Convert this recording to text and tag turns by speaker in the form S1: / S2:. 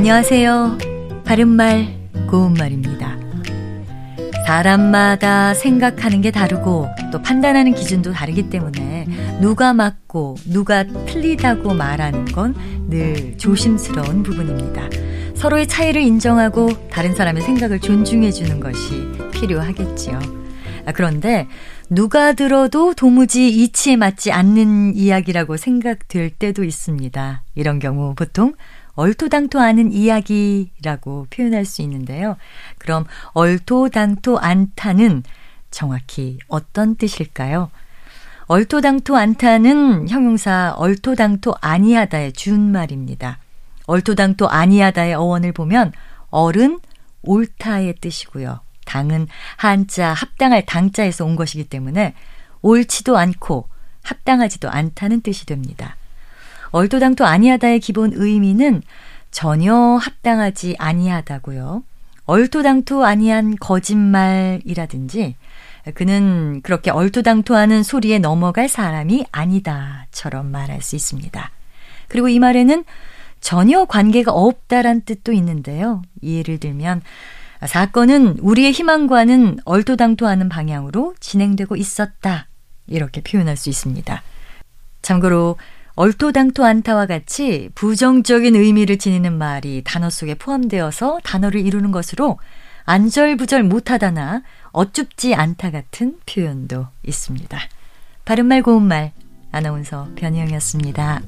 S1: 안녕하세요. 바른말, 고운말입니다. 사람마다 생각하는 게 다르고 또 판단하는 기준도 다르기 때문에 누가 맞고 누가 틀리다고 말하는 건 늘 조심스러운 부분입니다. 서로의 차이를 인정하고 다른 사람의 생각을 존중해 주는 것이 필요하겠지요. 아, 그런데 누가 들어도 도무지 이치에 맞지 않는 이야기라고 생각될 때도 있습니다. 이런 경우 보통 얼토당토 않은 이야기라고 표현할 수 있는데요. 그럼 얼토당토 않다는 정확히 어떤 뜻일까요? 얼토당토 않다는 형용사 얼토당토 아니하다의 준말입니다. 얼토당토 아니하다의 어원을 보면 얼은 옳다의 뜻이고요. 당은 한자 합당할 당자에서 온 것이기 때문에 옳지도 않고 합당하지도 않다는 뜻이 됩니다. 얼토당토 아니하다의 기본 의미는 전혀 합당하지 아니하다고요. 얼토당토 아니한 거짓말이라든지 그는 그렇게 얼토당토하는 소리에 넘어갈 사람이 아니다처럼 말할 수 있습니다. 그리고 이 말에는 전혀 관계가 없다란 뜻도 있는데요. 예를 들면 사건은 우리의 희망과는 얼토당토하는 방향으로 진행되고 있었다. 이렇게 표현할 수 있습니다. 참고로 얼토당토 않다와 같이 부정적인 의미를 지니는 말이 단어 속에 포함되어서 단어를 이루는 것으로 안절부절 못하다나 어쭙지 않다 같은 표현도 있습니다. 바른말 고운말 아나운서 변희영이었습니다.